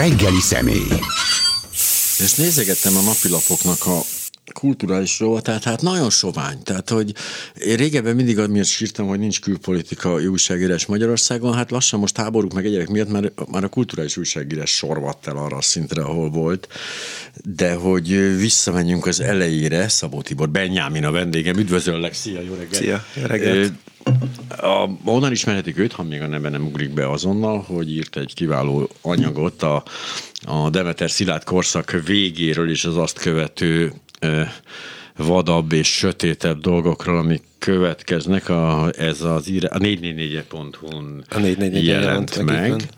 reggeli személy. Ezt nézegettem a napilapoknak a kulturális rovatát, hát nagyon sovány. Tehát, hogy én régebben mindig amiatt sírtam, hogy nincs külpolitika újságírás Magyarországon, hát lassan most háborúk meg egyébként miatt már, már a kulturális újságírás sorvadt el arra a szintre, ahol volt. De hogy visszamenjünk az elejére, Szabó Tibor, Benyámin a vendégem, üdvözöllek, szia, jó reggelt! Szia, jó reggelt! A, onnan ismerhetik őt, ha még a neve nem ugrik be azonnal, hogy írt egy kiváló anyagot a, a Demeter Szilárd korszak végéről és az azt követő vadabb és sötétebb dolgokról, amik következnek, a, ez az ír, a 444.hu-n a 444 jelent meg, meg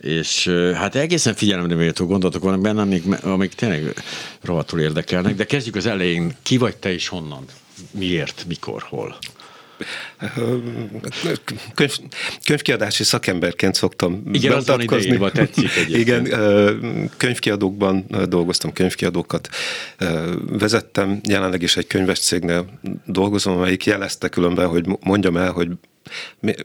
és hát egészen figyelemre méltó gondolatok vannak benne, amik, amik tényleg rohadtul érdekelnek, de kezdjük az elején. Ki vagy te és honnan? Miért, mikor, hol? Könyv, könyvkiadási szakemberként szoktam Igen, bemutatkozni. Igen, tetszik egyébként. Igen, könyvkiadókban dolgoztam, könyvkiadókat vezettem, jelenleg is egy könyves cégnél dolgozom, amelyik jelezte különben, hogy mondjam el, hogy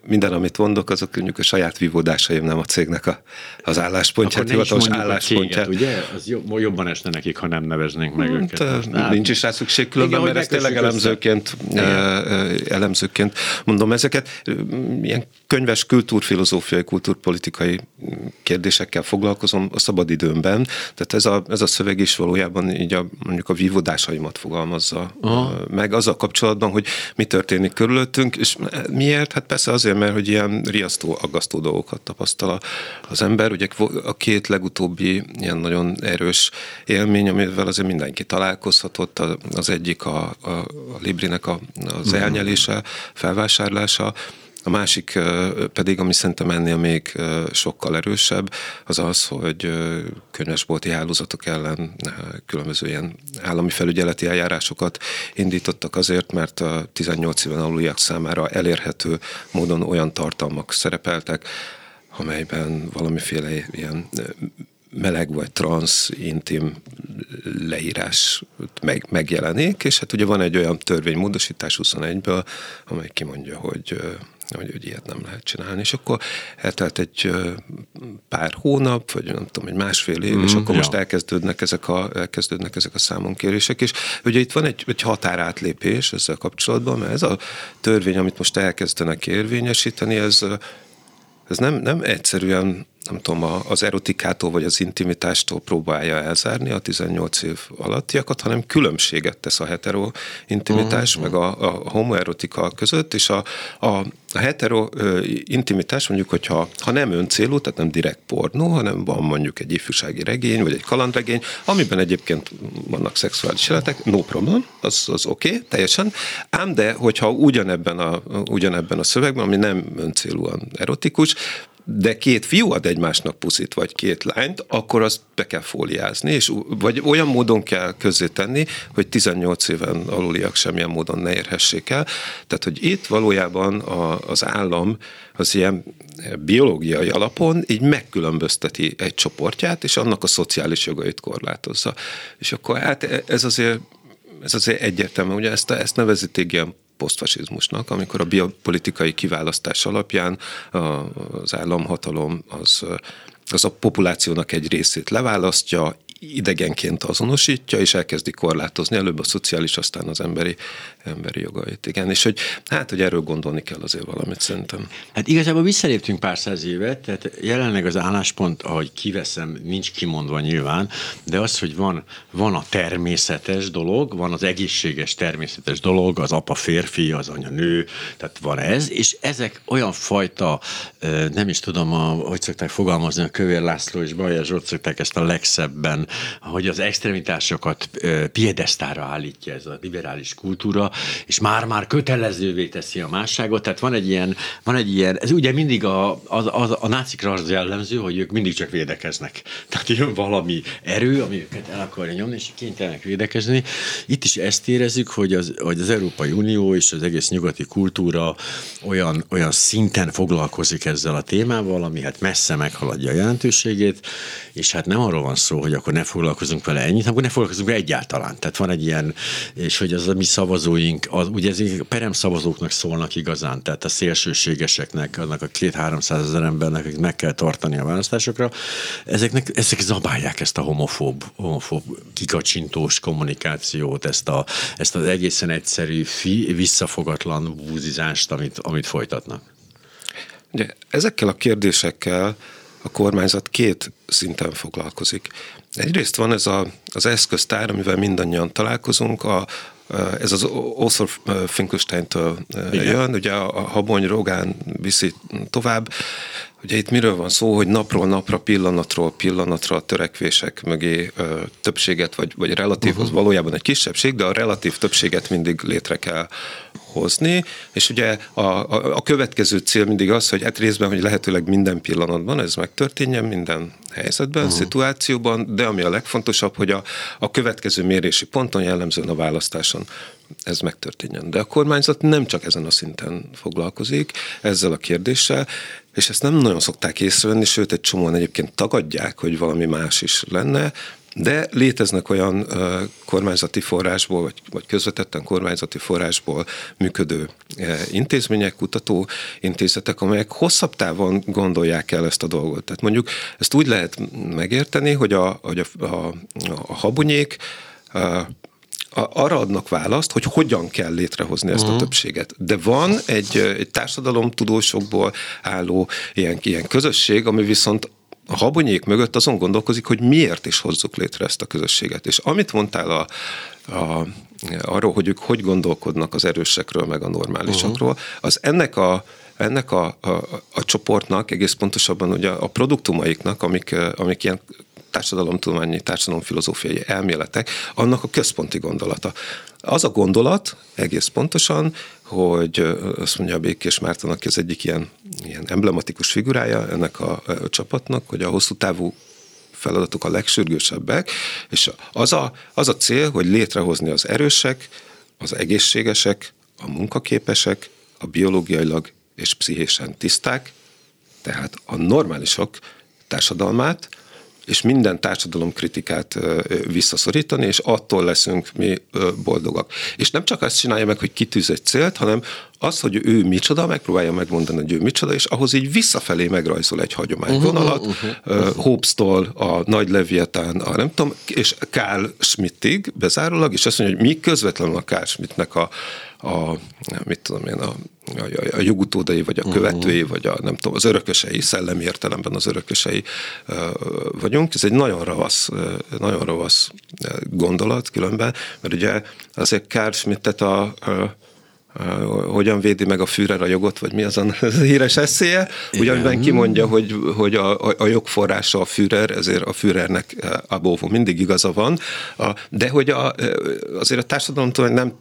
minden, amit mondok, azok mondjuk a saját vívódásaim, nem a cégnek a, az álláspontját, hivatalos álláspontját. Ugye? Az jobban esne nekik, ha nem neveznénk meg hát, őket. Hát, nincs is rá szükség különben, igen, mert ezt tényleg elemzőként, elemzőként mondom ezeket. Ilyen könyves kultúrfilozófiai, kultúrpolitikai kérdésekkel foglalkozom a szabadidőmben, tehát ez a, ez a szöveg is valójában így a, mondjuk a vívódásaimat fogalmazza Aha. meg az a kapcsolatban, hogy mi történik körülöttünk, és miért? Hát persze azért, mert hogy ilyen riasztó, aggasztó dolgokat tapasztal az ember. Ugye a két legutóbbi ilyen nagyon erős élmény, amivel azért mindenki találkozhatott, az egyik a, a, a Librinek a, az mhm. elnyelése, felvásárlása, a másik pedig, ami szerintem ennél még sokkal erősebb, az az, hogy könyvesbolti hálózatok ellen különböző ilyen állami felügyeleti eljárásokat indítottak azért, mert a 18 éven aluliak számára elérhető módon olyan tartalmak szerepeltek, amelyben valamiféle ilyen meleg vagy transz, intim leírás meg, megjelenik, és hát ugye van egy olyan törvénymódosítás 21-ből, amely kimondja, hogy hogy, hogy ilyet nem lehet csinálni. És akkor eltelt egy pár hónap, vagy nem tudom, egy másfél év, mm, és akkor ja. most elkezdődnek ezek a, elkezdődnek ezek a számonkérések, és ugye itt van egy, egy határátlépés ezzel kapcsolatban, mert ez a törvény, amit most elkezdenek érvényesíteni, ez, ez nem, nem egyszerűen nem tudom, az erotikától vagy az intimitástól próbálja elzárni a 18 év alattiakat, hanem különbséget tesz a hetero intimitás, uh-huh. meg a, a homoerotika között, és a, a, a hetero intimitás mondjuk, hogyha ha nem öncélú, tehát nem direkt pornó, hanem van mondjuk egy ifjúsági regény, vagy egy kalandregény, amiben egyébként vannak szexuális jelenetek, no problem, az, az oké, okay, teljesen, ám de, hogyha ugyanebben a, ugyanebben a szövegben, ami nem öncélúan erotikus, de két fiú ad egymásnak puszit, vagy két lányt, akkor azt be kell fóliázni, és vagy olyan módon kell tenni, hogy 18 éven aluliak semmilyen módon ne érhessék el. Tehát, hogy itt valójában a, az állam az ilyen biológiai alapon így megkülönbözteti egy csoportját, és annak a szociális jogait korlátozza. És akkor hát ez azért ez azért egyértelmű, ugye ezt, ezt neveziték ilyen posztfasizmusnak, amikor a biopolitikai kiválasztás alapján az államhatalom az az a populációnak egy részét leválasztja, idegenként azonosítja, és elkezdi korlátozni. Előbb a szociális, aztán az emberi, emberi jogait. Igen, és hogy hát, hogy erről gondolni kell azért valamit szerintem. Hát igazából visszaléptünk pár száz évet, tehát jelenleg az álláspont, ahogy kiveszem, nincs kimondva nyilván, de az, hogy van, van a természetes dolog, van az egészséges természetes dolog, az apa férfi, az anya nő, tehát van ez, és ezek olyan fajta, nem is tudom, a, hogy szokták fogalmazni, a Kövér László és Bajer Zsolt szokták ezt a legszebben hogy az extremitásokat piedesztára állítja ez a liberális kultúra, és már-már kötelezővé teszi a másságot, tehát van egy ilyen, van egy ilyen ez ugye mindig a, a, a, a nácikra az jellemző, hogy ők mindig csak védekeznek. Tehát jön valami erő, ami őket el akarja nyomni, és kénytelenek védekezni. Itt is ezt érezzük, hogy az, hogy az Európai Unió és az egész nyugati kultúra olyan, olyan szinten foglalkozik ezzel a témával, ami hát messze meghaladja a jelentőségét, és hát nem arról van szó, hogy akkor ne foglalkozunk vele ennyit, akkor ne foglalkozunk vele egyáltalán. Tehát van egy ilyen, és hogy az a mi szavazói szavazóink, az, ugye ezek peremszavazóknak szólnak igazán, tehát a szélsőségeseknek, annak a két-háromszáz ezer embernek, akik meg kell tartani a választásokra, ezeknek, ezek zabálják ezt a homofób, homofób kikacsintós kommunikációt, ezt, a, ezt az egészen egyszerű, fi, visszafogatlan búzizást, amit, amit folytatnak. Ugye, ezekkel a kérdésekkel a kormányzat két szinten foglalkozik. Egyrészt van ez a, az eszköztár, amivel mindannyian találkozunk, a, ez az Arthur Finkelstein-től jön, ugye a Habony Rogán viszi tovább, Ugye itt miről van szó, hogy napról napra, pillanatról pillanatra a törekvések mögé ö, többséget, vagy, vagy relatív, uh-huh. valójában egy kisebbség, de a relatív többséget mindig létre kell hozni, és ugye a, a, a következő cél mindig az, hogy hát részben, hogy lehetőleg minden pillanatban ez megtörténjen, minden helyzetben, uh-huh. szituációban, de ami a legfontosabb, hogy a, a következő mérési ponton, jellemzően a választáson ez megtörténjen. De a kormányzat nem csak ezen a szinten foglalkozik ezzel a kérdéssel, és ezt nem nagyon szokták észrevenni, sőt egy csomóan egyébként tagadják, hogy valami más is lenne, de léteznek olyan kormányzati forrásból, vagy, vagy közvetetten kormányzati forrásból működő intézmények, kutató intézetek, amelyek hosszabb távon gondolják el ezt a dolgot. Tehát mondjuk ezt úgy lehet megérteni, hogy a, hogy a, a, a habonyék uh, arra adnak választ, hogy hogyan kell létrehozni ezt uh-huh. a mhm. többséget. De van egy, egy társadalomtudósokból álló ilyen, ilyen közösség, ami viszont a habonyék mögött azon gondolkozik, hogy miért is hozzuk létre ezt a közösséget. És amit mondtál a, a, arról, hogy ők hogy gondolkodnak az erősekről, meg a normálisakról, uh-huh. az ennek a ennek a, a, a csoportnak, egész pontosabban ugye a produktumaiknak, amik, amik ilyen társadalomtudományi, társadalomfilozófiai elméletek, annak a központi gondolata. Az a gondolat egész pontosan, hogy azt mondja Békés Márton, aki az egyik ilyen, ilyen emblematikus figurája ennek a, a csapatnak, hogy a hosszú távú feladatok a legsürgősebbek, és az a, az a cél, hogy létrehozni az erősek, az egészségesek, a munkaképesek, a biológiailag és pszichésen tiszták, tehát a normálisok társadalmát, és minden társadalomkritikát visszaszorítani, és attól leszünk mi boldogak. És nem csak azt csinálja meg, hogy kitűz egy célt, hanem az, hogy ő micsoda, megpróbálja megmondani, hogy ő micsoda, és ahhoz így visszafelé megrajzol egy hagyományvonalat, uh-huh, uh-huh, uh-huh. Hobbes-tól a Nagy Leviatán, a nem tudom, és Karl Schmittig bezárólag, és azt mondja, hogy mi közvetlenül a Karl Schmidtnek a, a mit tudom én, a, a, a jogutódai, vagy a mhm. követői, uh-huh. vagy a nem tudom, az örökösei, szellemi értelemben az örökösei uh, vagyunk. Ez egy nagyon ravasz, uh, nagyon ravasz gondolat különben, mert ugye azért Karl Schmittet a, a hogyan védi meg a Führer a jogot, vagy mi az a híres eszéje, ugyanben kimondja, hogy, hogy a, a, jogforrása a Führer, ezért a Führernek a bóvó mindig igaza van, a, de hogy a, azért a társadalom nem,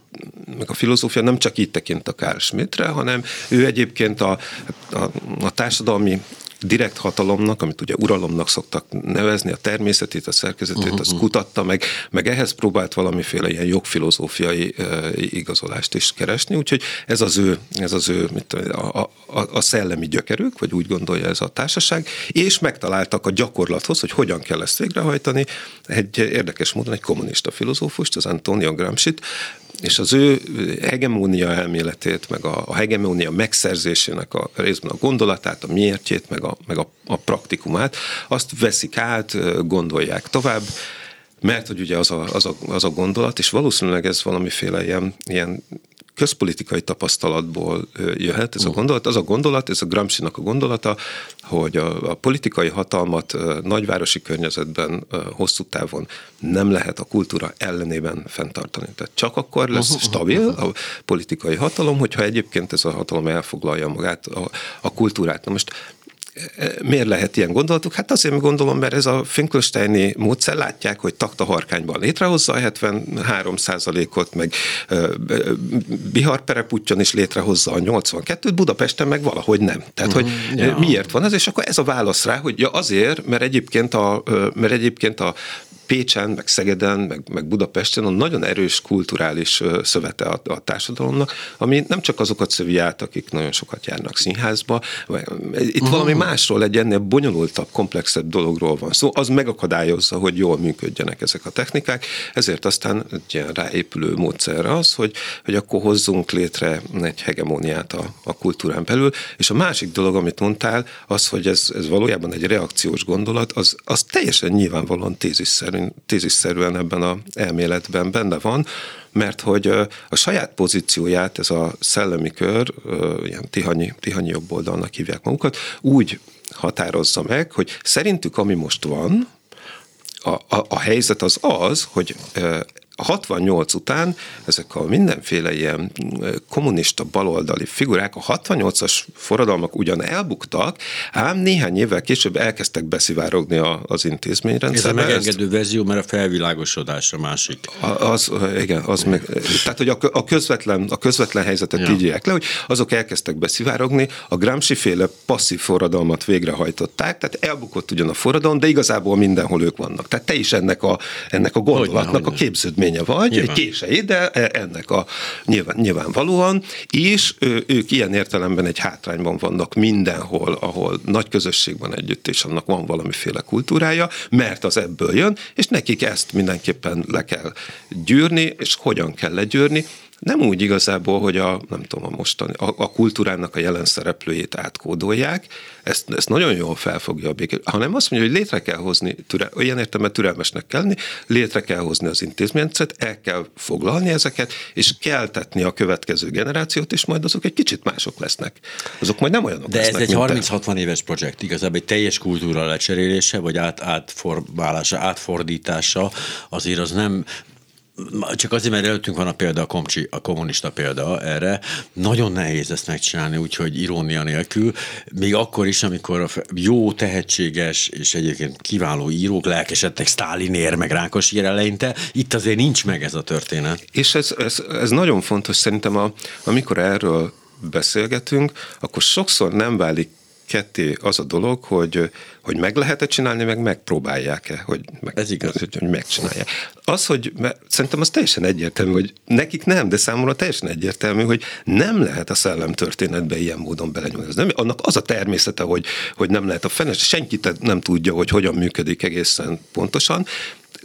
meg a filozófia nem csak így tekint a Karl Schmidtre, hanem ő egyébként a, a, a társadalmi direkt hatalomnak, amit ugye uralomnak szoktak nevezni, a természetét, a szerkezetét, uh-huh. azt uh-huh. kutatta meg, meg ehhez próbált valamiféle ilyen jogfilozófiai igazolást is keresni, úgyhogy ez az ő, ez az ő mit, a, a, a szellemi gyökerük, vagy úgy gondolja ez a társaság, és megtaláltak a gyakorlathoz, hogy hogyan kell ezt végrehajtani, egy érdekes módon egy kommunista filozófust, az Antonio Gramsci-t, és az ő hegemónia elméletét, meg a, a hegemónia megszerzésének a részben a gondolatát, a miértjét, meg a, meg a, a praktikumát, azt veszik át, gondolják tovább, mert hogy ugye az a, az, a, az a gondolat, és valószínűleg ez valamiféle ilyen, ilyen közpolitikai tapasztalatból jöhet ez a gondolat. Az a gondolat, ez a Gramsci-nak a gondolata, hogy a, a politikai hatalmat nagyvárosi környezetben hosszú távon nem lehet a kultúra ellenében fenntartani. Tehát csak akkor lesz stabil a politikai hatalom, hogyha egyébként ez a hatalom elfoglalja magát a, a kultúrát. Na most Miért lehet ilyen gondolatuk? Hát azért gondolom, mert ez a Finkelsteini módszer látják, hogy takta harkányban létrehozza a 73 ot meg Bihar Pereputyon is létrehozza a 82-t, Budapesten meg valahogy nem. Tehát, hogy ja. miért van ez? És akkor ez a válasz rá, hogy ja azért, mert egyébként a, mert egyébként a Pécsen, meg Szegeden, meg, meg Budapesten a nagyon erős kulturális szövete a, a társadalomnak, ami nem csak azokat szövi át, akik nagyon sokat járnak színházba, itt uh-huh. valami másról egy ennél bonyolultabb, komplexebb dologról van szó, az megakadályozza, hogy jól működjenek ezek a technikák, ezért aztán egy ilyen ráépülő módszer az, hogy, hogy akkor hozzunk létre egy hegemóniát a, a kultúrán belül, és a másik dolog, amit mondtál, az, hogy ez, ez valójában egy reakciós gondolat, az, az teljesen nyilvánvalóan tézisszerűen, tézisszerűen ebben a elméletben benne van, mert hogy a saját pozícióját ez a szellemi kör, ilyen tihanyi, tihanyi jobboldalnak hívják magukat, úgy határozza meg, hogy szerintük ami most van, a, a, a helyzet az az, hogy 68 után ezek a mindenféle ilyen kommunista baloldali figurák, a 68-as forradalmak ugyan elbuktak, ám néhány évvel később elkezdtek beszivárogni az intézményrendszerbe. Ez a megengedő verzió, mert a felvilágosodás a másik. Az, igen, az meg, tehát, hogy a, közvetlen, a közvetlen helyzetet ja. írják le, hogy azok elkezdtek beszivárogni, a Gramsci féle passzív forradalmat végrehajtották, tehát elbukott ugyan a forradalom, de igazából mindenhol ők vannak. Tehát te is ennek a, ennek a gondolatnak hogyne, hogyne. a képződmény eredménye vagy, nyilván. egy kései, de ennek a nyilván, nyilvánvalóan, és ők ilyen értelemben egy hátrányban vannak mindenhol, ahol nagy közösség van együtt, és annak van valamiféle kultúrája, mert az ebből jön, és nekik ezt mindenképpen le kell gyűrni, és hogyan kell legyűrni, nem úgy igazából, hogy a, nem tudom, a mostani, a, a kultúrának a jelen szereplőjét átkódolják, ezt, ezt nagyon jól felfogja a békét, hanem azt mondja, hogy létre kell hozni, türe, olyan értelemben türelmesnek kell lenni, létre kell hozni az intézményet, el kell foglalni ezeket, és keltetni a következő generációt, és majd azok egy kicsit mások lesznek. Azok majd nem olyanok De lesznek, ez egy 30-60 éves projekt, igazából egy teljes kultúra lecserélése, vagy át, átformálása, átfordítása, azért az nem csak azért, mert előttünk van a példa, a, komcsi, a kommunista példa erre, nagyon nehéz ezt megcsinálni, úgyhogy irónia nélkül, még akkor is, amikor a jó, tehetséges és egyébként kiváló írók lelkesedtek Sztálinér, meg Rákosiér eleinte, itt azért nincs meg ez a történet. És ez, ez, ez nagyon fontos szerintem, a, amikor erről beszélgetünk, akkor sokszor nem válik ketté az a dolog, hogy, hogy meg lehet-e csinálni, meg megpróbálják-e, hogy, meg, Ez igaz. hogy, hogy megcsinálják. Az, hogy mert szerintem az teljesen egyértelmű, hogy nekik nem, de számomra teljesen egyértelmű, hogy nem lehet a szellemtörténetbe ilyen módon belenyúlni. Nem, annak az a természete, hogy, hogy nem lehet a fenes, senki nem tudja, hogy hogyan működik egészen pontosan,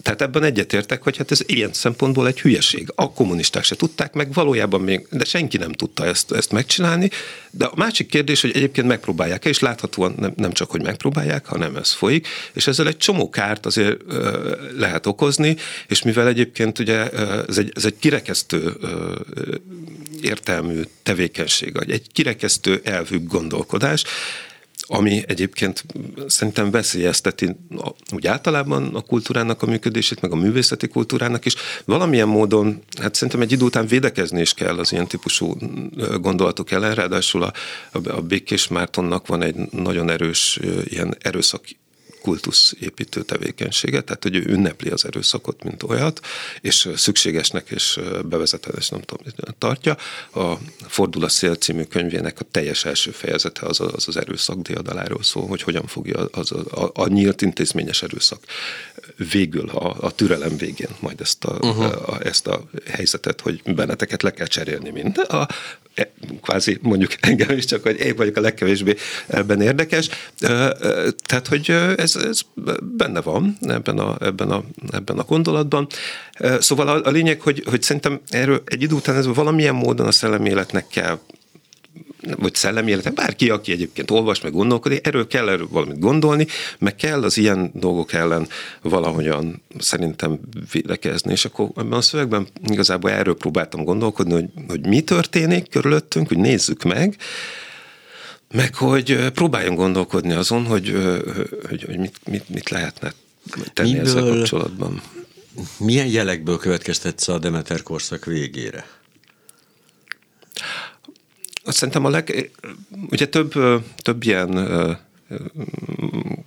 tehát ebben egyetértek, hogy hát ez ilyen szempontból egy hülyeség. A kommunisták se tudták meg, valójában még, de senki nem tudta ezt, ezt megcsinálni. De a másik kérdés, hogy egyébként megpróbálják és láthatóan nem, nem csak, hogy megpróbálják, hanem ez folyik, és ezzel egy csomó kárt azért ö, lehet okozni, és mivel egyébként ugye ez egy, ez egy kirekesztő ö, értelmű tevékenység, egy kirekesztő elvű gondolkodás, ami egyébként szerintem veszélyezteti úgy általában a kultúrának a működését, meg a művészeti kultúrának is. Valamilyen módon, hát szerintem egy idő után védekezni is kell az ilyen típusú gondolatok ellen, ráadásul a, a Békés Mártonnak van egy nagyon erős ilyen erőszak kultuszépítő tevékenysége, tehát hogy ő ünnepli az erőszakot, mint olyat, és szükségesnek és bevezetőnek nem tudom, tartja. A Fordul a szél című könyvének a teljes első fejezete az az, az erőszak diadaláról szól, hogy hogyan fogja az, a, a, a nyílt intézményes erőszak végül a, a türelem végén majd ezt a, uh-huh. a, ezt a helyzetet, hogy benneteket le kell cserélni mind. A, kvázi mondjuk engem is csak, hogy én vagyok a legkevésbé ebben érdekes. Tehát, hogy ez, ez benne van ebben a, ebben, a, ebben a gondolatban. Szóval a, a lényeg, hogy, hogy szerintem erről egy idő után ez valamilyen módon a szellemi életnek kell vagy szellemi életek, bárki, aki egyébként olvas, meg gondolkodik, erről kell erről valamit gondolni, meg kell az ilyen dolgok ellen valahogyan szerintem védekezni, és akkor ebben a szövegben igazából erről próbáltam gondolkodni, hogy, hogy mi történik körülöttünk, hogy nézzük meg, meg hogy próbáljon gondolkodni azon, hogy, hogy, hogy mit, mit, mit lehetne tenni Miből, ezzel kapcsolatban. Milyen jelekből következtetsz a Demeter korszak végére? Szerintem a leg, ugye több, több ilyen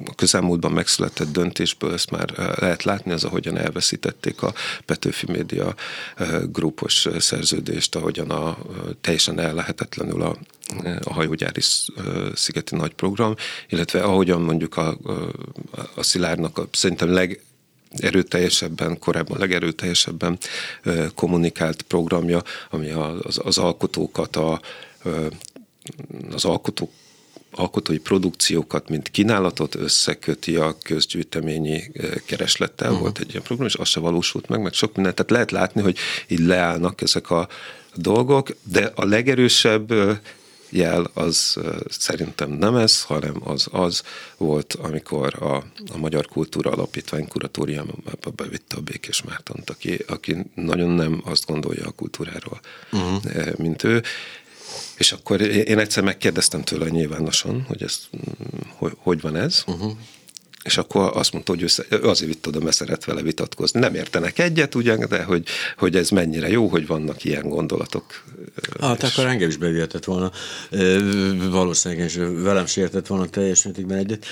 a közelmúltban megszületett döntésből ezt már lehet látni, az ahogyan elveszítették a Petőfi Média grupos szerződést, ahogyan a, teljesen ellehetetlenül a, a hajógyári szigeti nagy program, illetve ahogyan mondjuk a, a Szilárnak a, szerintem leg, legerőteljesebben, korábban legerőteljesebben kommunikált programja, ami az, az alkotókat, a, az alkotók alkotói produkciókat, mint kínálatot összeköti a közgyűjteményi kereslettel. Uh-huh. Volt egy ilyen program, és az se valósult meg, meg sok mindent. Tehát lehet látni, hogy így leállnak ezek a dolgok, de a legerősebb jel az szerintem nem ez, hanem az az volt, amikor a, a Magyar Kultúra Alapítvány kuratóriumába bevitte a Békés Mártont, aki, aki nagyon nem azt gondolja a kultúráról, uh-huh. mint ő, és akkor én egyszer megkérdeztem tőle nyilvánosan, hogy ez, hogy, hogy van ez, uh-huh. És akkor azt mondta, hogy ő, azért vitt oda, mert szeret vele vitatkozni. Nem értenek egyet ugyan, de hogy, hogy ez mennyire jó, hogy vannak ilyen gondolatok. Hát és... akkor engem is bevihetett volna. Valószínűleg, és velem sértett volna teljes mértékben egyet.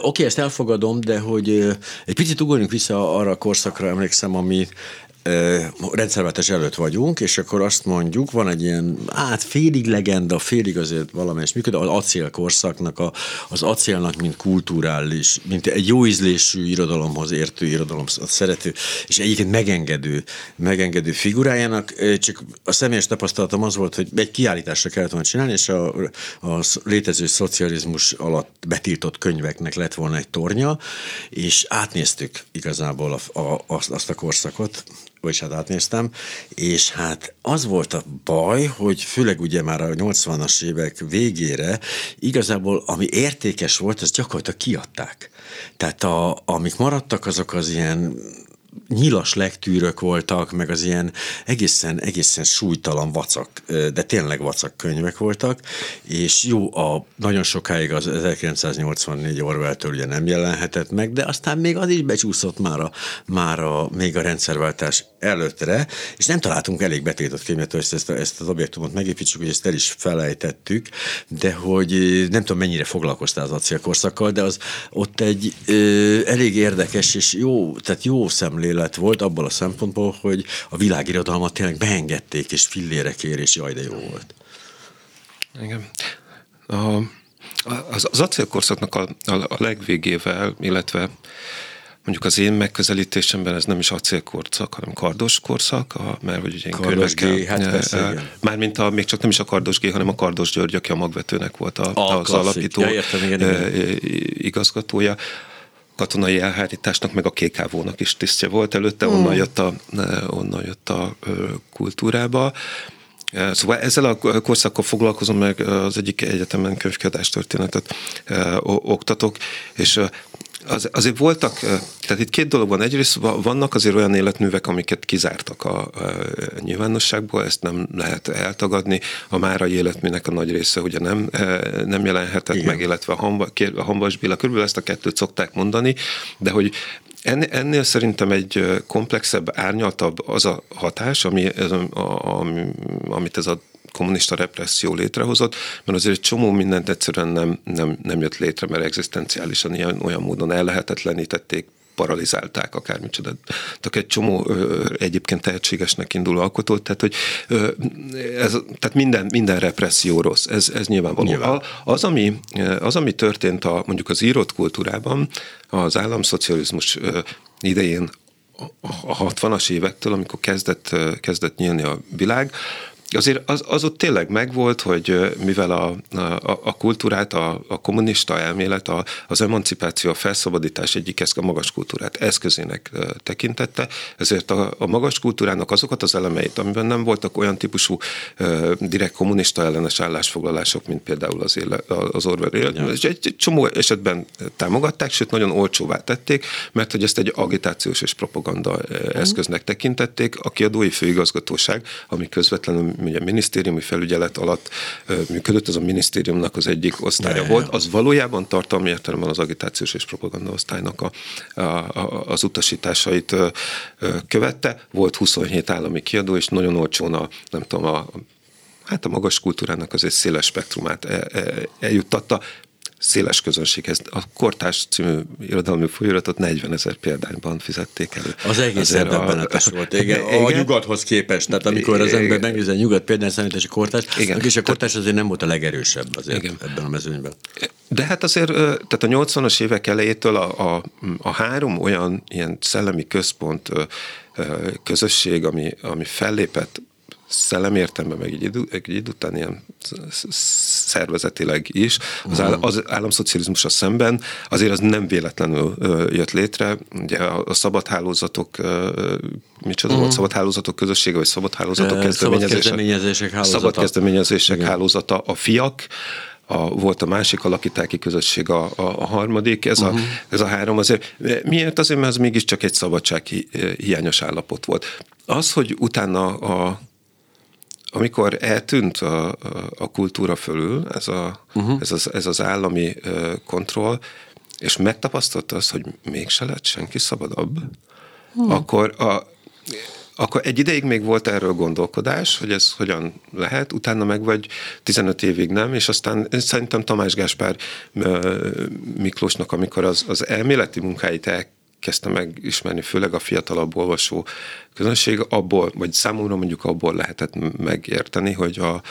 Oké, ezt elfogadom, de hogy egy picit ugorjunk vissza arra a korszakra, emlékszem, ami rendszerváltás előtt vagyunk, és akkor azt mondjuk, van egy ilyen, hát félig legenda, félig azért valamelyes működő, az acélkorszaknak, a, az acélnak, mint kulturális, mint egy jó ízlésű irodalomhoz értő, irodalom szerető, és egyébként megengedő, megengedő figurájának, csak a személyes tapasztalatom az volt, hogy egy kiállításra kellett volna csinálni, és a, a létező szocializmus alatt betiltott könyveknek lett volna egy tornya, és átnéztük igazából a, a, azt, azt a korszakot, vagyis hát átnéztem, és hát az volt a baj, hogy főleg ugye már a 80-as évek végére igazából ami értékes volt, az gyakorlatilag kiadták. Tehát a, amik maradtak, azok az ilyen nyilas legtűrök voltak, meg az ilyen egészen, egészen súlytalan vacak, de tényleg vacak könyvek voltak, és jó, a, nagyon sokáig az 1984 Orwell-től ugye nem jelenhetett meg, de aztán még az is becsúszott már, a, már a, még a rendszerváltás előttre, és nem találtunk elég betiltott könyvet, hogy ezt, ezt az objektumot megépítsük, hogy ezt el is felejtettük, de hogy nem tudom mennyire foglalkoztál az acélkorszakkal, de az ott egy ö, elég érdekes és jó, tehát jó szemlélet élet volt abból a szempontból, hogy a világirodalmat tényleg beengedték, és fillére kér, és jaj, de jó volt. Igen. A, az, az acélkorszaknak a, a, a legvégével, illetve mondjuk az én megközelítésemben ez nem is acélkorszak, hanem kardos korszak, a, mert hogy ugye kardos G, hát persze, Mármint a, még csak nem is a kardos G, hanem a kardos György, aki a magvetőnek volt a, a az klasszik. alapító ja, értem, igen, igen. igazgatója katonai elhárításnak, meg a kékávónak is tisztje volt előtte, mm. onnan jött a, onnan jött a kultúrába. Szóval ezzel a korszakkal foglalkozom, meg az egyik egyetemen könyvkiadástörténetet oktatok, és az, azért voltak, tehát itt két dolog van. Egyrészt vannak azért olyan életművek, amiket kizártak a, a nyilvánosságból, ezt nem lehet eltagadni. A márai életműnek a nagy része ugye nem, nem jelenhetett Igen. meg, illetve a, hamba, a Hambas Béla, körülbelül ezt a kettőt szokták mondani, de hogy Ennél szerintem egy komplexebb, árnyaltabb az a hatás, ami, ez, a, ami, amit ez a kommunista represszió létrehozott, mert azért egy csomó mindent egyszerűen nem, nem, nem jött létre, mert egzisztenciálisan ilyen, olyan módon ellehetetlenítették, paralizálták akármicsoda. Tehát egy csomó ö, egyébként tehetségesnek induló alkotót, tehát hogy ö, ez, tehát minden, minden represszió rossz, ez, ez nyilvánvaló. Nyilván. Az, ami, az, ami történt a, mondjuk az írott kultúrában, az államszocializmus idején a 60-as évektől, amikor kezdett, kezdett nyílni a világ, azért az, az ott tényleg megvolt, hogy mivel a, a, a kultúrát, a, a kommunista elmélet, a, az emancipáció, a felszabadítás egyik a magas kultúrát eszközének tekintette, ezért a, a magas kultúrának azokat az elemeit, amiben nem voltak olyan típusú direkt kommunista ellenes állásfoglalások, mint például az, éle, az Orwell ja. egy, egy csomó esetben támogatták, sőt nagyon olcsóvá tették, mert hogy ezt egy agitációs és propaganda eszköznek tekintették. A kiadói főigazgatóság, ami közvetlenül ugye minisztériumi felügyelet alatt működött, az a minisztériumnak az egyik osztálya volt, az valójában tartalmi értelemben az agitációs és propaganda osztálynak a, a, a, az utasításait követte. Volt 27 állami kiadó, és nagyon olcsón a, nem tudom, a, hát a magas kultúrának az egy széles spektrumát eljuttatta széles közönséghez. A Kortás című irodalmi folyóiratot 40 ezer példányban fizették elő. Az egész döbbenetes volt. Igen, igen, a nyugathoz képest. Tehát amikor az ember megnézi a nyugat példány és a Kortás, igen. és a Kortás azért nem volt a legerősebb azért igen. ebben a mezőnyben. De hát azért, tehát a 80-as évek elejétől a, a, a három olyan ilyen szellemi központ közösség, ami, ami fellépett szellemértemben, meg egy idő, egy idő után ilyen szervezetileg is, az, áll, az államszocializmusra szemben azért az nem véletlenül jött létre. Ugye a, a szabadhálózatok, micsoda uh-huh. volt, szabadhálózatok közössége, vagy szabadhálózatok kezdeményezések, szabad kezdeményezések hálózata. Szabad kezdeményezések Igen. hálózata, a fiak, a, volt a másik alakítáki közösség, a, a, a harmadik, ez, uh-huh. a, ez a három azért. Miért? Azért, mert ez mégiscsak egy szabadság hiányos állapot volt. Az, hogy utána a, amikor eltűnt a, a kultúra fölül, ez, a, uh-huh. ez, az, ez az állami kontroll, és megtapasztalta azt, hogy mégse lett senki szabadabb, uh-huh. akkor a, akkor egy ideig még volt erről gondolkodás, hogy ez hogyan lehet, utána meg vagy 15 évig nem, és aztán szerintem Tamás Gáspár Miklósnak, amikor az, az elméleti munkáit el kezdte megismerni, főleg a fiatalabb olvasó közönség, abból, vagy számomra mondjuk abból lehetett megérteni, hogy a,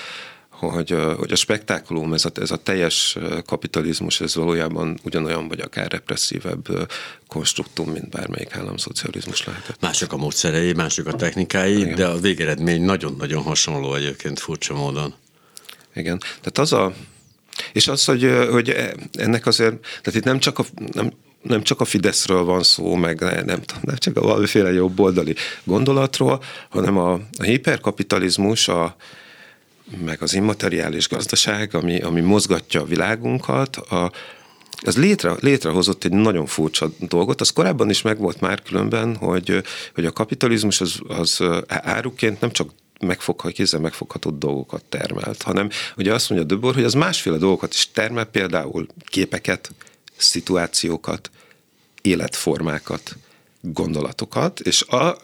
hogy, hogy a spektákulum, ez a, ez a teljes kapitalizmus, ez valójában ugyanolyan, vagy akár represszívebb konstruktum, mint bármelyik államszocializmus lehetett. Mások a módszerei, mások a technikái, Igen. de a végeredmény nagyon-nagyon hasonló egyébként furcsa módon. Igen, tehát az a, és az, hogy, hogy ennek azért, tehát itt nem csak a, nem, nem csak a Fideszről van szó, meg nem, nem, nem csak a valamiféle jobboldali gondolatról, hanem a, a hiperkapitalizmus, a, meg az immateriális gazdaság, ami, ami mozgatja a világunkat, a, az létre, létrehozott egy nagyon furcsa dolgot, az korábban is megvolt már különben, hogy, hogy a kapitalizmus az, az áruként nem csak megfogható, kézzel megfogható dolgokat termelt, hanem ugye azt mondja Döbor, hogy az másféle dolgokat is termel, például képeket, szituációkat, életformákat, gondolatokat, és, a,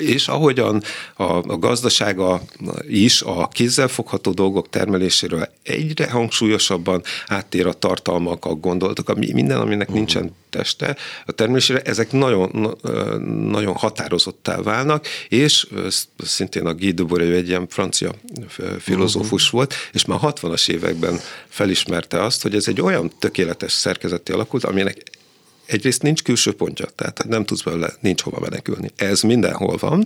és ahogyan a, a gazdasága is a kézzelfogható dolgok termeléséről egyre hangsúlyosabban áttér a tartalmak, a gondolatok, a minden, aminek uh-huh. nincsen teste a termelésére, ezek nagyon, nagyon határozottá válnak, és szintén a Guy Debord egy ilyen francia filozófus uh-huh. volt, és már 60-as években felismerte azt, hogy ez egy olyan tökéletes szerkezeti alakult, aminek egyrészt nincs külső pontja, tehát nem tudsz belőle, nincs hova menekülni. Ez mindenhol van,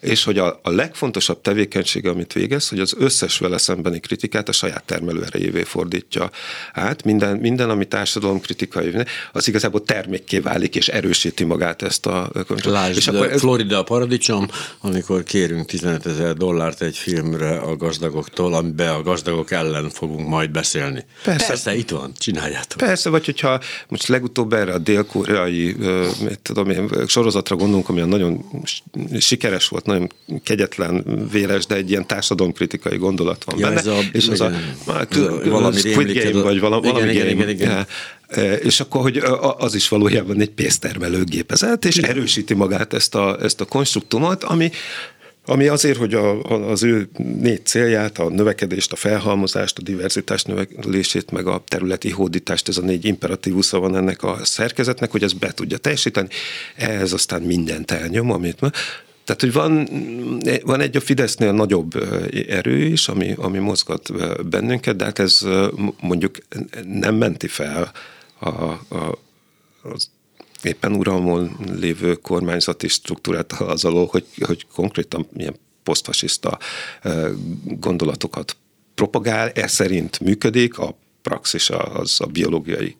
és hogy a, a legfontosabb tevékenysége, amit végez, hogy az összes vele szembeni kritikát a saját termelő erejévé fordítja át. Minden, minden ami társadalom kritikai, az igazából termékké válik, és erősíti magát ezt a Lásd, és akkor ez... Florida a paradicsom, amikor kérünk 15 ezer dollárt egy filmre a gazdagoktól, amiben a gazdagok ellen fogunk majd beszélni. Persze, Persze itt van, csináljátok. Persze, vagy hogyha most legutóbb erre a dél-koreai tudom én, sorozatra gondolunk, ami nagyon sikeres volt, nagyon kegyetlen, véres, de egy ilyen társadalomkritikai gondolat van ja, benne. Ez a, és az igen, a, a, a valami Squid Game, vagy valami, igen, valami igen, game. Igen, igen, igen. És akkor, hogy az is valójában egy pénztermelő gépezet, és erősíti magát ezt a, ezt a konstruktumot, ami ami azért, hogy a, az ő négy célját, a növekedést, a felhalmozást, a diverzitás növelését, meg a területi hódítást, ez a négy imperatívusza van ennek a szerkezetnek, hogy ez be tudja teljesíteni. Ehhez aztán mindent elnyom, amit tehát, hogy van, van egy a Fidesznél nagyobb erő is, ami, ami mozgat bennünket, de hát ez mondjuk nem menti fel a, a, az éppen uralmon lévő kormányzati struktúrát az alól, hogy, hogy konkrétan milyen posztfasiszta gondolatokat propagál, ez szerint működik, a praxis az a biológiai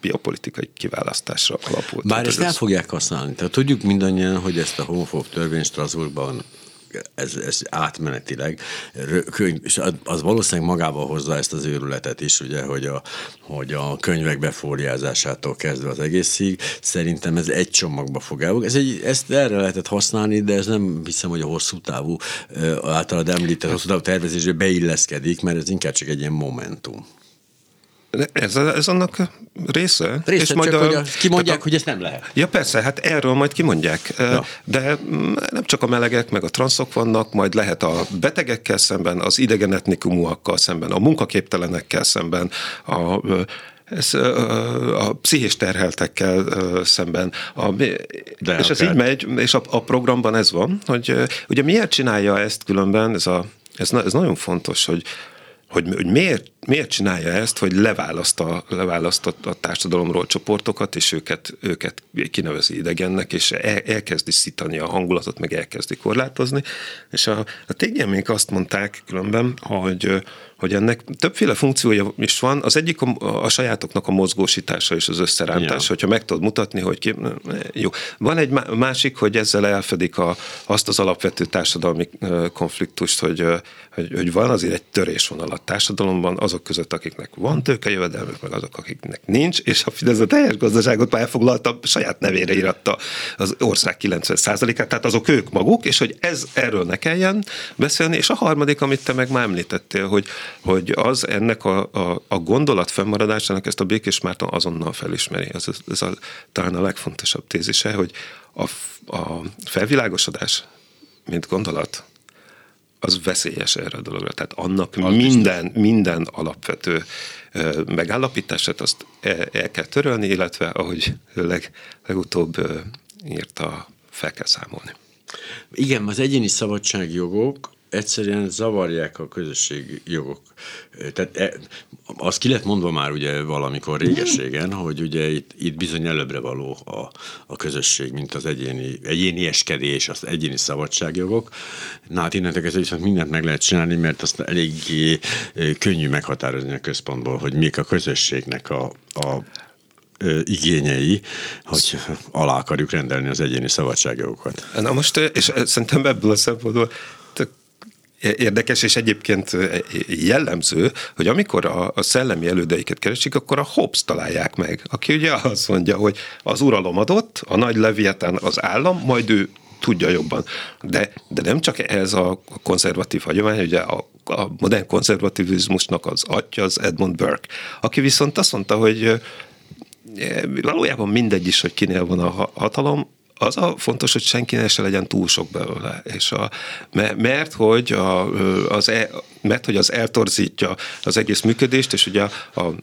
biopolitikai kiválasztásra alapult. Bár ezt el fogják használni. Tehát tudjuk mindannyian, hogy ezt a homofób törvény Strasbourgban ez, ez átmenetileg, és az valószínűleg magával hozza ezt az őrületet is, ugye, hogy a, hogy a könyvek befóliázásától kezdve az egészig, szerintem ez egy csomagba fog el. Ez egy, ezt erre lehetett használni, de ez nem hiszem, hogy a hosszú távú, általad említett hosszú távú tervezésbe beilleszkedik, mert ez inkább csak egy ilyen momentum. Ez, ez annak része. része és majd csak, a, hogy kimondják, a, hogy ezt nem lehet. Ja persze, hát erről majd kimondják. Ja. De mm, nem csak a melegek, meg a transzok vannak, majd lehet a betegekkel szemben, az idegen etnikumúakkal szemben, a munkaképtelenekkel szemben, a ez a, a pszichés terheltekkel szemben. A, De és ez így megy, és a, a programban ez van, hogy ugye miért csinálja ezt különben, ez, a, ez, ez nagyon fontos, hogy hogy, hogy miért, miért csinálja ezt, hogy leválaszt a, leválaszt a, a társadalomról csoportokat, és őket, őket kinevezi idegennek, és el, elkezdi szítani a hangulatot, meg elkezdi korlátozni. És a, a tégyemék azt mondták különben, hogy hogy ennek többféle funkciója is van. Az egyik a, a sajátoknak a mozgósítása és az összerántása, ja. hogyha meg tudod mutatni, hogy ki, jó. Van egy másik, hogy ezzel elfedik a, azt az alapvető társadalmi konfliktust, hogy, hogy, hogy van azért egy törésvonal a társadalomban azok között, akiknek van tőkejövedelmük, meg azok, akiknek nincs, és a Fidesz a teljes gazdaságot elfoglalta, saját nevére íratta az ország 90%-át, tehát azok ők maguk, és hogy ez erről ne kelljen beszélni, és a harmadik, amit te meg már említettél, hogy hogy az ennek a, a, a gondolat fennmaradásának ezt a Békés Márton azonnal felismeri. Ez, ez a, talán a legfontosabb tézise, hogy a, a felvilágosodás, mint gondolat, az veszélyes erre a dologra. Tehát annak a minden, minden alapvető megállapítását azt el, el kell törölni, illetve ahogy leg, legutóbb írta, fel kell számolni. Igen, az egyéni szabadságjogok egyszerűen zavarják a közösségi jogok. Tehát e, az ki lett mondva már ugye valamikor régességen, hogy ugye itt, itt bizony előbbre való a, a közösség, mint az egyéni, egyéni eskedés, az egyéni szabadságjogok. Na hát innentől kezdve viszont mindent meg lehet csinálni, mert azt eléggé könnyű meghatározni a központból, hogy mik a közösségnek a, a igényei, hogy alá akarjuk rendelni az egyéni szabadságjogokat. Na most, és szerintem ebből a szempontból érdekes, és egyébként jellemző, hogy amikor a, a szellemi elődeiket keresik, akkor a Hobbes találják meg, aki ugye azt mondja, hogy az uralom adott, a nagy leviatán az állam, majd ő tudja jobban. De, de nem csak ez a konzervatív hagyomány, ugye a, a modern konzervativizmusnak az atya az Edmund Burke, aki viszont azt mondta, hogy valójában mindegy is, hogy kinél van a hatalom, az a fontos, hogy senkinek se legyen túl sok belőle, és a, mert hogy a, az, e, mert hogy az eltorzítja az egész működést, és ugye a,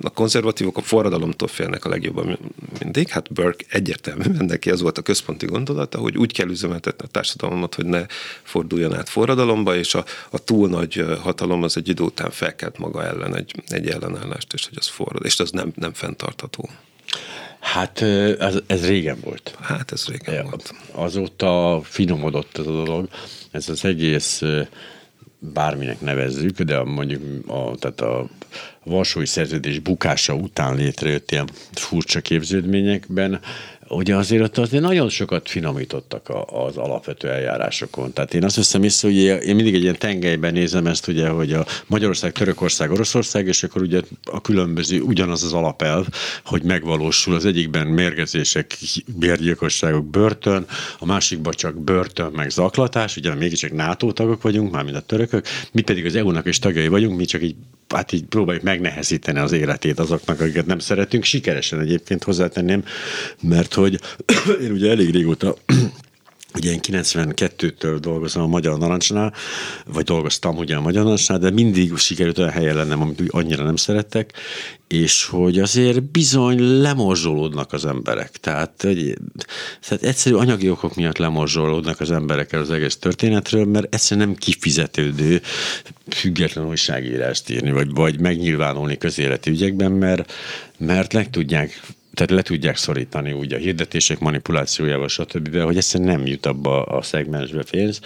a konzervatívok a forradalomtól félnek a legjobban mindig, hát Burke egyértelműen neki az volt a központi gondolata, hogy úgy kell üzemeltetni a társadalmat, hogy ne forduljon át forradalomba, és a, a túl nagy hatalom az egy idő után felkelt maga ellen egy, egy ellenállást, és hogy az forrad, és az nem, nem fenntartható. Hát ez, ez régen volt. Hát ez régen ja, volt. Azóta finomodott ez a dolog. Ez az egész bárminek nevezzük, de mondjuk a, tehát a Varsói Szerződés bukása után létrejött ilyen furcsa képződményekben ugye azért ott azért nagyon sokat finomítottak a, az alapvető eljárásokon. Tehát én azt hiszem észre, hogy én mindig egy ilyen tengelyben nézem ezt, ugye, hogy a Magyarország, Törökország, Oroszország, és akkor ugye a különböző, ugyanaz az alapelv, hogy megvalósul. Az egyikben mérgezések, bérgyilkosságok, börtön, a másikban csak börtön, meg zaklatás, ugye mégiscsak NATO tagok vagyunk, mármint a törökök, mi pedig az EU-nak is tagjai vagyunk, mi csak így hát így próbáljuk megnehezíteni az életét azoknak, akiket nem szeretünk, sikeresen egyébként hozzátenném, mert hogy én ugye elég régóta Ugye én 92-től dolgozom a Magyar Narancsnál, vagy dolgoztam ugye a Magyar Narancsnál, de mindig sikerült olyan helyen lennem, amit annyira nem szerettek, és hogy azért bizony lemorzsolódnak az emberek. Tehát, hogy, tehát egyszerű anyagi okok miatt lemorzsolódnak az emberek el az egész történetről, mert egyszerűen nem kifizetődő független újságírást írni, vagy, vagy megnyilvánulni közéleti ügyekben, mert, mert meg tudják tehát le tudják szorítani úgy a hirdetések manipulációjával, stb., hogy egyszerűen nem jut abba a szegmensbe pénz,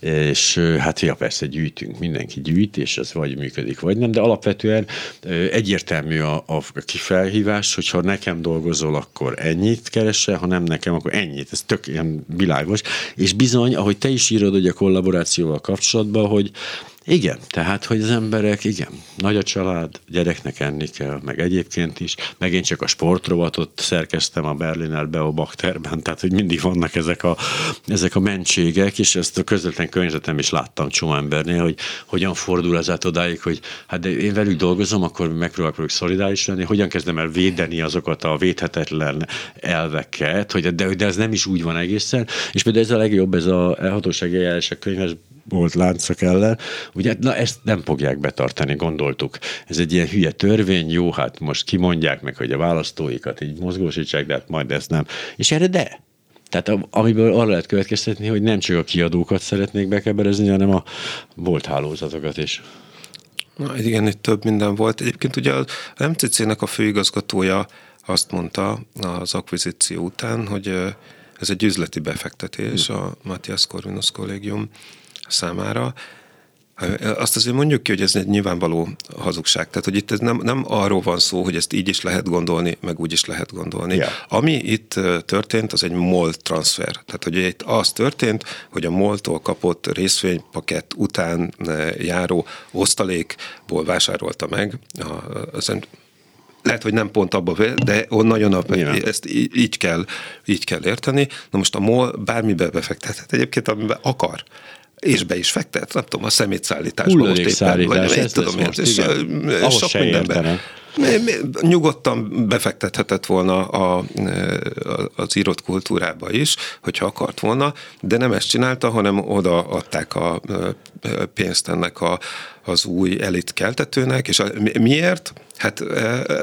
és hát ja, persze gyűjtünk, mindenki gyűjt, és ez vagy működik, vagy nem, de alapvetően egyértelmű a, a kifelhívás, hogyha nekem dolgozol, akkor ennyit keresel, ha nem nekem, akkor ennyit. Ez tök ilyen világos. És bizony, ahogy te is írod, hogy a kollaborációval kapcsolatban, hogy Igen, tehát, hogy az emberek, igen, nagy a család, gyereknek enni kell, meg egyébként is, meg én csak a sportrovatot szerkeztem a Berliner Beobachterben, tehát, hogy mindig vannak ezek a, ezek a mentségek, és ezt a közvetlen környezetem is láttam csomó embernél, hogy hogyan fordul ez át odáig, hogy hát de én velük dolgozom, akkor megpróbálok szolidáris lenni, hogyan kezdem el védeni azokat a védhetetlen elveket, hogy de, de ez nem is úgy van egészen, és például ez a legjobb, ez a elhatósági eljárások könyves volt láncok ellen. Ugye, na ezt nem fogják betartani, gondoltuk. Ez egy ilyen hülye törvény, jó, hát most kimondják meg, hogy a választóikat így mozgósítsák, de hát majd ezt nem. És erre de. Tehát amiből arra lehet következtetni, hogy nem csak a kiadókat szeretnék bekeberezni, hanem a volt hálózatokat is. Na, igen, itt több minden volt. Egyébként ugye a MCC-nek a főigazgatója azt mondta az akvizíció után, hogy ez egy üzleti befektetés a Matthias Corvinus kollégium számára. Azt azért mondjuk ki, hogy ez egy nyilvánvaló hazugság. Tehát, hogy itt ez nem, nem arról van szó, hogy ezt így is lehet gondolni, meg úgy is lehet gondolni. Yeah. Ami itt történt, az egy MOL transfer. Tehát, hogy itt az történt, hogy a MOL-tól kapott részvénypaket után járó osztalékból vásárolta meg az lehet, hogy nem pont abba, de nagyon a, ezt így kell, így kell érteni. Na most a MOL bármibe befektethet egyébként, amiben akar és be is fektet, nem tudom, a szemétszállításban most éppen, vagy ezt tudom én, és sok mindenben. Nyugodtan befektethetett volna a, az írott kultúrába is, hogyha akart volna, de nem ezt csinálta, hanem odaadták a pénzt ennek a, az új elit keltetőnek, és a, miért? Hát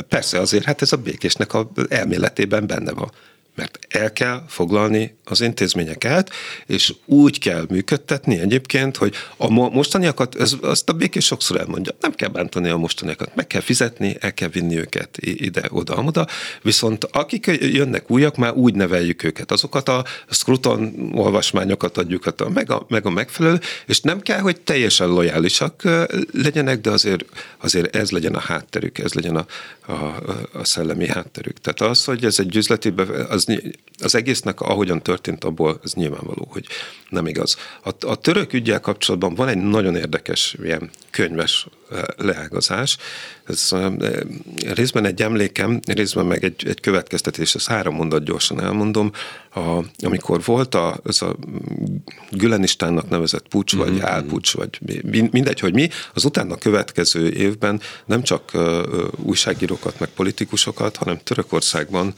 persze azért, hát ez a békésnek a elméletében benne van mert el kell foglalni az intézményeket, és úgy kell működtetni egyébként, hogy a mostaniakat, ez, azt a békés sokszor elmondja, nem kell bántani a mostaniakat, meg kell fizetni, el kell vinni őket ide, oda, oda, viszont akik jönnek újak, már úgy neveljük őket, azokat a Scruton olvasmányokat adjuk, a, meg, a, meg a megfelelő, és nem kell, hogy teljesen lojálisak legyenek, de azért, azért ez legyen a hátterük, ez legyen a, a, a szellemi hátterük. Tehát az, hogy ez egy üzleti, az az egésznek, ahogyan történt abból, ez nyilvánvaló, hogy nem igaz. A, a török ügyel kapcsolatban van egy nagyon érdekes ilyen könyves eh, leágazás. Ez eh, részben egy emlékem, részben meg egy, egy következtetés, ezt három mondat gyorsan elmondom. A, amikor volt a, ez a Gülenistánnak nevezett pucs, vagy mm-hmm. álpucs, vagy mindegy, hogy mi, az utána következő évben nem csak uh, újságírókat, meg politikusokat, hanem Törökországban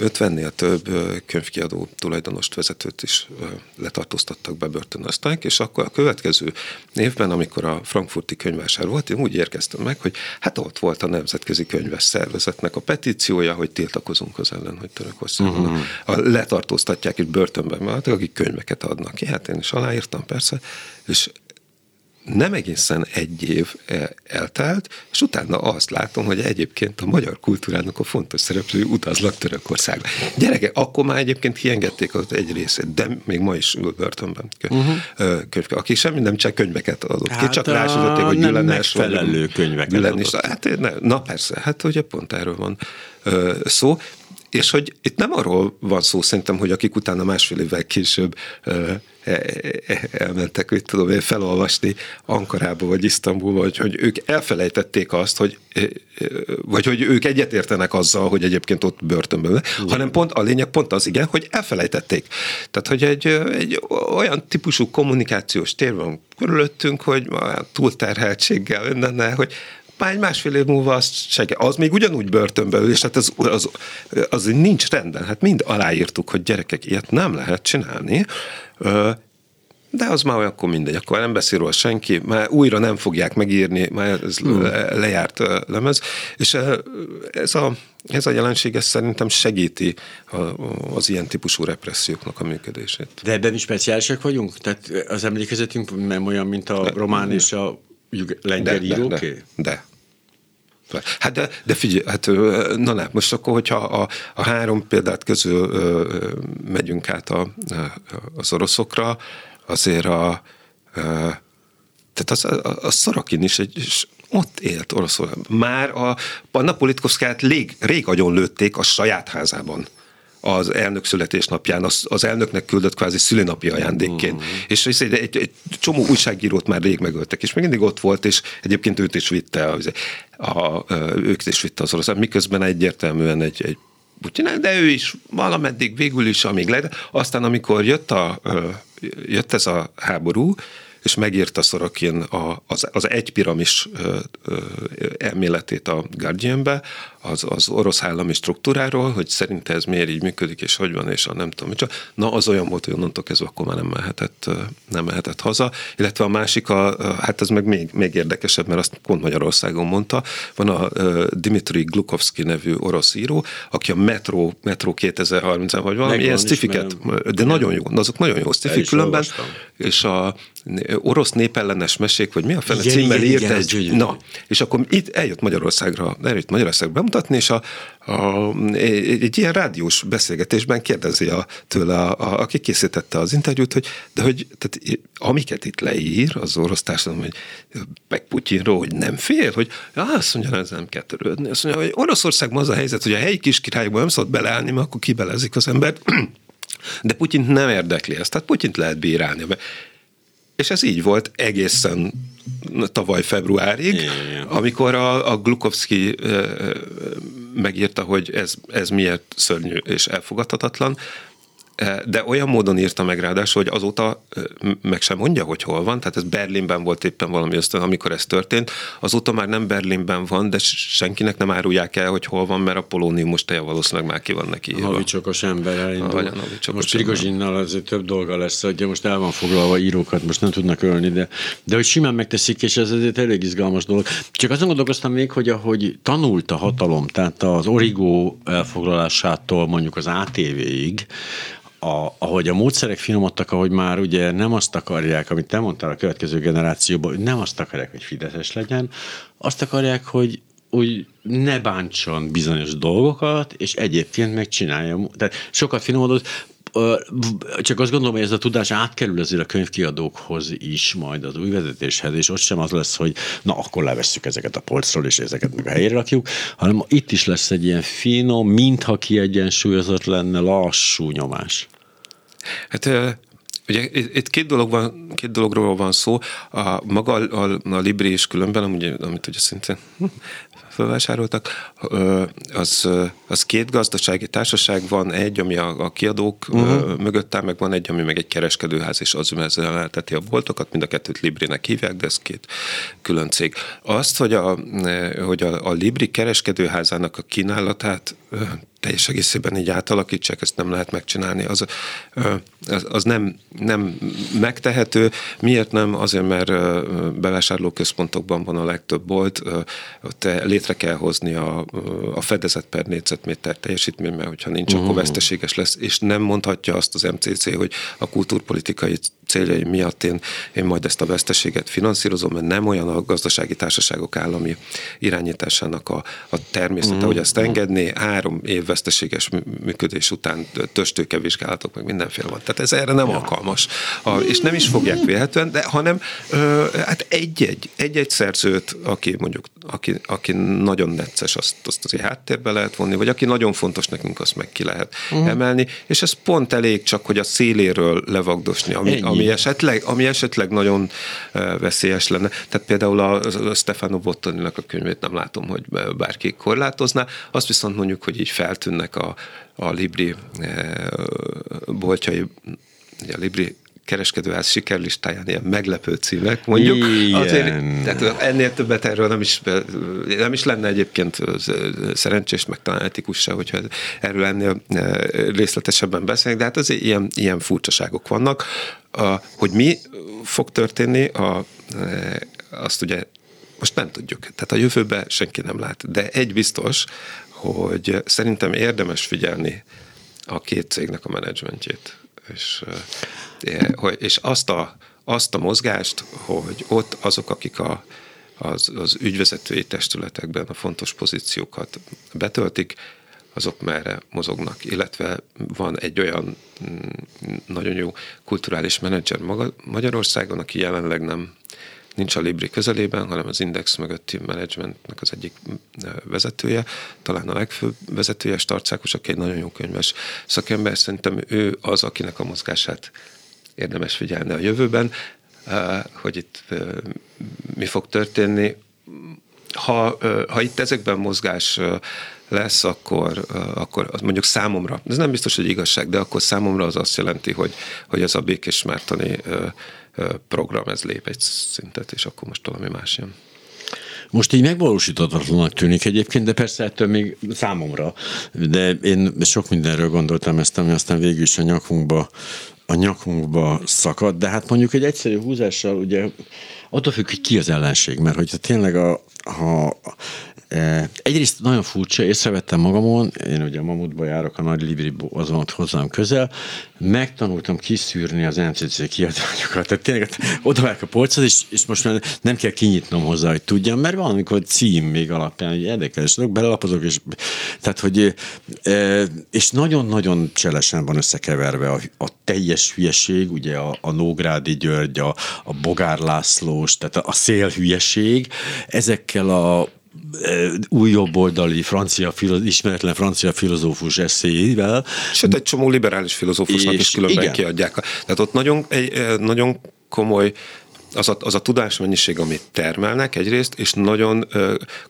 50-nél több könyvkiadó tulajdonost, vezetőt is letartóztattak, bebörtönöztek, és akkor a következő évben, amikor a frankfurti könyvásár volt, én úgy érkeztem meg, hogy hát ott volt a Nemzetközi Könyves Szervezetnek a petíciója, hogy tiltakozunk az ellen, hogy Törökországon uh-huh. a, letartóztatják és börtönben mert akik könyveket adnak ki. Hát én is aláírtam persze, és nem egészen egy év e, eltelt, és utána azt látom, hogy egyébként a magyar kultúrának a fontos szereplői utaznak Törökországba. Gyerekek, akkor már egyébként hiengették az egy részét, de még ma is börtönben. Uh-huh. Könyv, aki semmi nem csak könyveket adott hát ki, csak rásütötték, hogy Gyülenes megfelelő könyveket Gyülenes, adott. Hát, ne, na persze, hát ugye pont erről van szó, és hogy itt nem arról van szó szerintem, hogy akik utána másfél évvel később e, e, elmentek, hogy tudom én felolvasni Ankarába vagy Isztambulba, hogy, hogy ők elfelejtették azt, hogy vagy hogy ők egyetértenek azzal, hogy egyébként ott börtönben, Igen. hanem pont a lényeg pont az, igen, hogy elfelejtették. Tehát, hogy egy, egy olyan típusú kommunikációs tér van körülöttünk, hogy túlterheltséggel mindenne, hogy már egy másfél év múlva az segít. Az még ugyanúgy börtönbe ül, és hát az, az, az nincs rendben. Hát mind aláírtuk, hogy gyerekek, ilyet nem lehet csinálni. De az már akkor mindegy, akkor nem beszél róla senki, már újra nem fogják megírni, már ez hmm. lejárt lemez, és ez a, ez a jelenség ez szerintem segíti az ilyen típusú represszióknak a működését. De ebben is speciálisak vagyunk? Tehát az emlékezetünk nem olyan, mint a román és a lengyel íróké? De, de, de. Hát de, de figyelj, hát na nem, most akkor, hogyha a, a három példát közül ö, megyünk át a, az oroszokra, azért a, ö, tehát az, a, a Szarakin is egy, ott élt Oroszországban. Már a Panna Politkovszkát rég, rég agyon lőtték a saját házában az elnök születésnapján az, az elnöknek küldött kvázi szülinapi ajándékként. Mm. És egy, egy, egy csomó újságírót már rég megöltek, és még mindig ott volt, és egyébként őt is vitte, a, a, ők is vitte az orosz, miközben egyértelműen egy, egy Putyin, de ő is valameddig végül is, amíg le, aztán amikor jött, a, jött ez a háború, és megírta Sorokin a, az, az egy piramis elméletét a Guardianbe, az, az orosz állami struktúráról, hogy szerinte ez miért így működik, és hogy van, és a nem tudom, micsoda. Na, az olyan volt, hogy onnantól kezdve akkor már nem mehetett, nem mehetett haza. Illetve a másik, a, hát ez meg még, még érdekesebb, mert azt pont Magyarországon mondta, van a Dimitri Glukovsky nevű orosz író, aki a Metro, Metro 2030 vagy valami ilyen stifiket, de nagyon jó, azok nagyon jó stifik különben, és a orosz népellenes mesék, vagy mi a fene címmel írt igen, egy, na, és akkor itt eljött Magyarországra, eljött Magyarországra bemutatni, és a, a, egy, egy ilyen rádiós beszélgetésben kérdezi a, tőle, a, a, aki készítette az interjút, hogy de hogy tehát, amiket itt leír az orosz társadalom, hogy meg Putyinról, hogy nem fél, hogy ja, azt mondja, ez nem kell törődni. Azt mondja, hogy Oroszországban az a helyzet, hogy a helyi kis királyokban nem szabad beleállni, mert akkor kibelezik az embert. De Putyint nem érdekli ezt, tehát Putyint lehet bírálni. És ez így volt egészen tavaly februárig, amikor a, a Glukovsky megírta, hogy ez, ez miért szörnyű és elfogadhatatlan, de olyan módon írta meg ráadásul, hogy azóta meg sem mondja, hogy hol van, tehát ez Berlinben volt éppen valami ösztön, amikor ez történt, azóta már nem Berlinben van, de senkinek nem árulják el, hogy hol van, mert a polóniumos teje valószínűleg már ki van neki írva. A havicsokos ember elindul. A most Prigozsinnal azért több dolga lesz, hogy most el van foglalva írókat, most nem tudnak ölni, de, de hogy simán megteszik, és ez azért elég izgalmas dolog. Csak azon gondolkoztam még, hogy ahogy tanult a hatalom, tehát az origó elfoglalásától mondjuk az ATV-ig, a, ahogy a módszerek finomodtak, ahogy már ugye nem azt akarják, amit te mondtál a következő generációban, hogy nem azt akarják, hogy Fideszes legyen, azt akarják, hogy úgy ne bántson bizonyos dolgokat, és egyébként megcsinálja. Tehát sokat finomodott, csak azt gondolom, hogy ez a tudás átkerül azért a könyvkiadókhoz is, majd az új vezetéshez, és ott sem az lesz, hogy na, akkor levesszük ezeket a polcról, és ezeket meg helyre rakjuk, hanem itt is lesz egy ilyen finom, mintha kiegyensúlyozott lenne lassú nyomás. Hát Ugye itt két, dolog van, két dologról van szó. A, maga a, a, Libri is különben, amit, amit ugye szintén felvásároltak, az, az két gazdasági társaság van, egy, ami a, a kiadók uh-huh. mögött áll, meg van egy, ami meg egy kereskedőház, és az üzemelteti a boltokat, mind a kettőt Librinek hívják, de ez két külön cég. Azt, hogy a, hogy a, a Libri kereskedőházának a kínálatát teljes egészében így átalakítsák, ezt nem lehet megcsinálni, az, az, az nem, nem megtehető. Miért nem? Azért, mert bevásárlóközpontokban van a legtöbb bolt, ott létre kell hozni a, a fedezet per négyzetméter teljesítmény, mert hogyha nincs, uh-huh. akkor veszteséges lesz, és nem mondhatja azt az MCC, hogy a kultúrpolitikai céljai miatt én, én majd ezt a veszteséget finanszírozom, mert nem olyan a gazdasági társaságok állami irányításának a, a természete, uh-huh. hogy ezt engedné, három év veszteséges működés után vizsgálatok, meg mindenféle van. Tehát ez erre nem ja. alkalmas. A, és nem is fogják vélhetően, de hanem ö, hát egy-egy, egy-egy szerzőt, aki mondjuk, aki, aki nagyon necces, azt, azt azért háttérbe lehet vonni, vagy aki nagyon fontos nekünk, azt meg ki lehet uh-huh. emelni, és ez pont elég csak, hogy a széléről levagdosni, ami, ami, esetleg, ami esetleg nagyon veszélyes lenne. Tehát például a, a Stefano Bottoninak a könyvét nem látom, hogy bárki korlátozná, azt viszont mondjuk, hogy így feltűnnek a, a Libri boltjai, a Libri kereskedőház sikerlistáján ilyen meglepő címek, mondjuk. Igen. Azért, tehát ennél többet erről nem is, nem is lenne egyébként szerencsés, meg talán etikus se, hogyha erről ennél részletesebben beszélnek, de hát azért ilyen, ilyen furcsaságok vannak. Hogy mi fog történni, a, azt ugye most nem tudjuk. Tehát a jövőben senki nem lát. De egy biztos, hogy szerintem érdemes figyelni a két cégnek a menedzsmentjét. És és azt a, azt a mozgást, hogy ott azok, akik a, az, az ügyvezetői testületekben a fontos pozíciókat betöltik, azok merre mozognak, illetve van egy olyan mm, nagyon jó kulturális menedzser Magyarországon, aki jelenleg nem, nincs a Libri közelében, hanem az Index mögötti menedzsmentnek az egyik vezetője, talán a legfőbb vezetője, Starcákos, aki egy nagyon jó könyves szakember. Szerintem ő az, akinek a mozgását érdemes figyelni a jövőben, hogy itt mi fog történni. Ha, ha itt ezekben mozgás lesz, akkor, akkor az mondjuk számomra, ez nem biztos, hogy igazság, de akkor számomra az azt jelenti, hogy, hogy ez a Békés Mártoni program, ez lép egy szintet, és akkor most valami más jön. Most így megvalósíthatatlanak tűnik egyébként, de persze ettől még számomra. De én sok mindenről gondoltam ezt, ami aztán végül is a nyakunkba, a nyakunkba szakad, de hát mondjuk egy egyszerű húzással ugye attól függ, hogy ki az ellenség, mert hogyha tényleg a, ha Egyrészt nagyon furcsa, észrevettem magamon, én ugye a Mamutba járok, a Nagy Libri az van hozzám közel, megtanultam kiszűrni az NCC kiadványokat. Tehát tényleg oda a polcot, és, és most már nem kell kinyitnom hozzá, hogy tudjam, mert van, amikor cím még alapján, hogy érdekes belelapozok, és tehát, hogy és nagyon-nagyon cselesen van összekeverve a, a teljes hülyeség, ugye a, a Nógrádi György, a, a Bogár Lászlós, tehát a, a szél hülyeség, ezekkel a új jobboldali francia, ismeretlen francia filozófus eszéivel. Sőt, egy csomó liberális filozófusnak is különben igen. kiadják. Tehát ott nagyon, egy, nagyon komoly az a, az a tudásmennyiség, amit termelnek egyrészt, és nagyon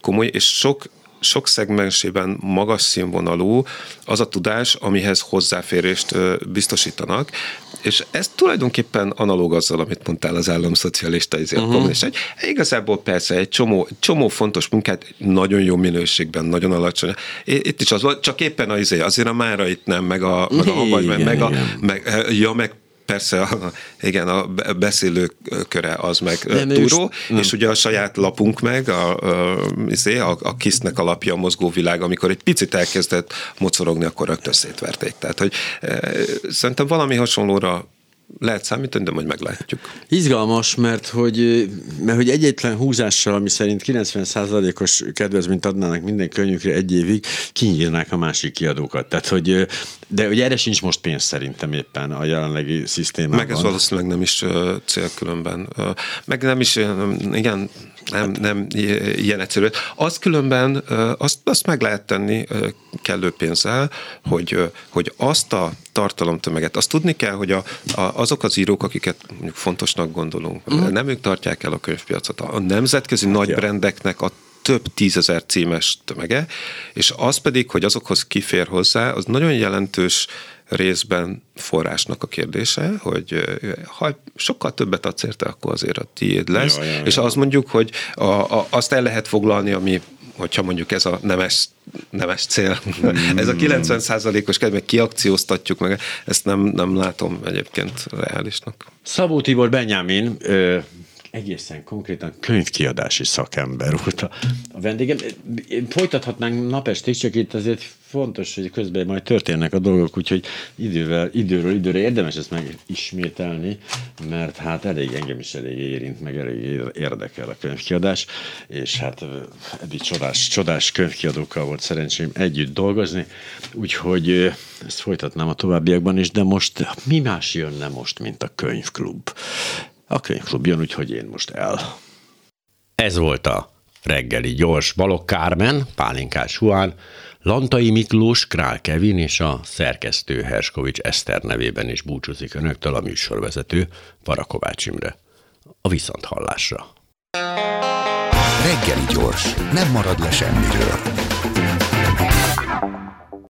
komoly, és sok sok szegmensében magas színvonalú az a tudás, amihez hozzáférést biztosítanak, és ez tulajdonképpen analóg azzal, amit mondtál az államszocialista uh-huh. és egy, igazából persze egy csomó, csomó fontos munkát nagyon jó minőségben, nagyon alacsony. Itt is az volt, csak éppen az, izé, azért a mára itt nem, meg a, meg a vagy, meg, meg, a, meg, ja, meg persze, a, igen, a beszélő köre az meg nem, túró, és, és ugye a saját lapunk meg, a, a, izé, a, a kisznek a lapja a mozgó világ, amikor egy picit elkezdett mocorogni, akkor rögtön szétverték. Tehát, hogy e, szerintem valami hasonlóra lehet számítani, de majd meglátjuk. Izgalmas, mert hogy, mert hogy egyetlen húzással, ami szerint 90%-os kedvezményt adnának minden könyvükre egy évig, kinyírnák a másik kiadókat. Tehát, hogy, de hogy erre sincs most pénz szerintem éppen a jelenlegi szisztémában. Meg ez valószínűleg nem is cél különben. Meg nem is, igen, nem, nem ilyen egyszerű. Az különben, azt, azt meg lehet tenni kellő pénzzel, hogy, hogy azt a tartalomtömeget, azt tudni kell, hogy a, a, azok az írók, akiket mondjuk fontosnak gondolunk, mm. nem ők tartják el a könyvpiacot. A nemzetközi nagy ja. brendeknek a több tízezer címes tömege, és az pedig, hogy azokhoz kifér hozzá, az nagyon jelentős részben forrásnak a kérdése, hogy ha sokkal többet adsz érte, akkor azért a tiéd lesz, ja, ja, ja. és azt mondjuk, hogy a, a, azt el lehet foglalni, ami hogyha mondjuk ez a nemes, nemes cél, mm. ez a 90% os kedve, kiakcióztatjuk meg, ezt nem, nem látom egyébként reálisnak. Szabó Tibor Benyámin egészen konkrétan könyvkiadási szakember volt a, a vendégem. Folytathatnánk napestig, csak itt azért fontos, hogy közben majd történnek a dolgok, úgyhogy idővel, időről időre érdemes ezt megismételni, mert hát elég engem is elég érint, meg elég érdekel a könyvkiadás, és hát eddig csodás, csodás könyvkiadókkal volt szerencsém együtt dolgozni, úgyhogy ezt folytatnám a továbbiakban is, de most mi más jönne most, mint a könyvklub? A könyvklub jön, úgyhogy én most el. Ez volt a reggeli gyors Balok Kármen, Pálinkás Huán, Lantai Miklós, Král Kevin és a szerkesztő Herskovics Eszter nevében is búcsúzik önöktől a műsorvezető Parakovács Imre. A viszont hallásra. Reggeli gyors, nem marad le semmiről.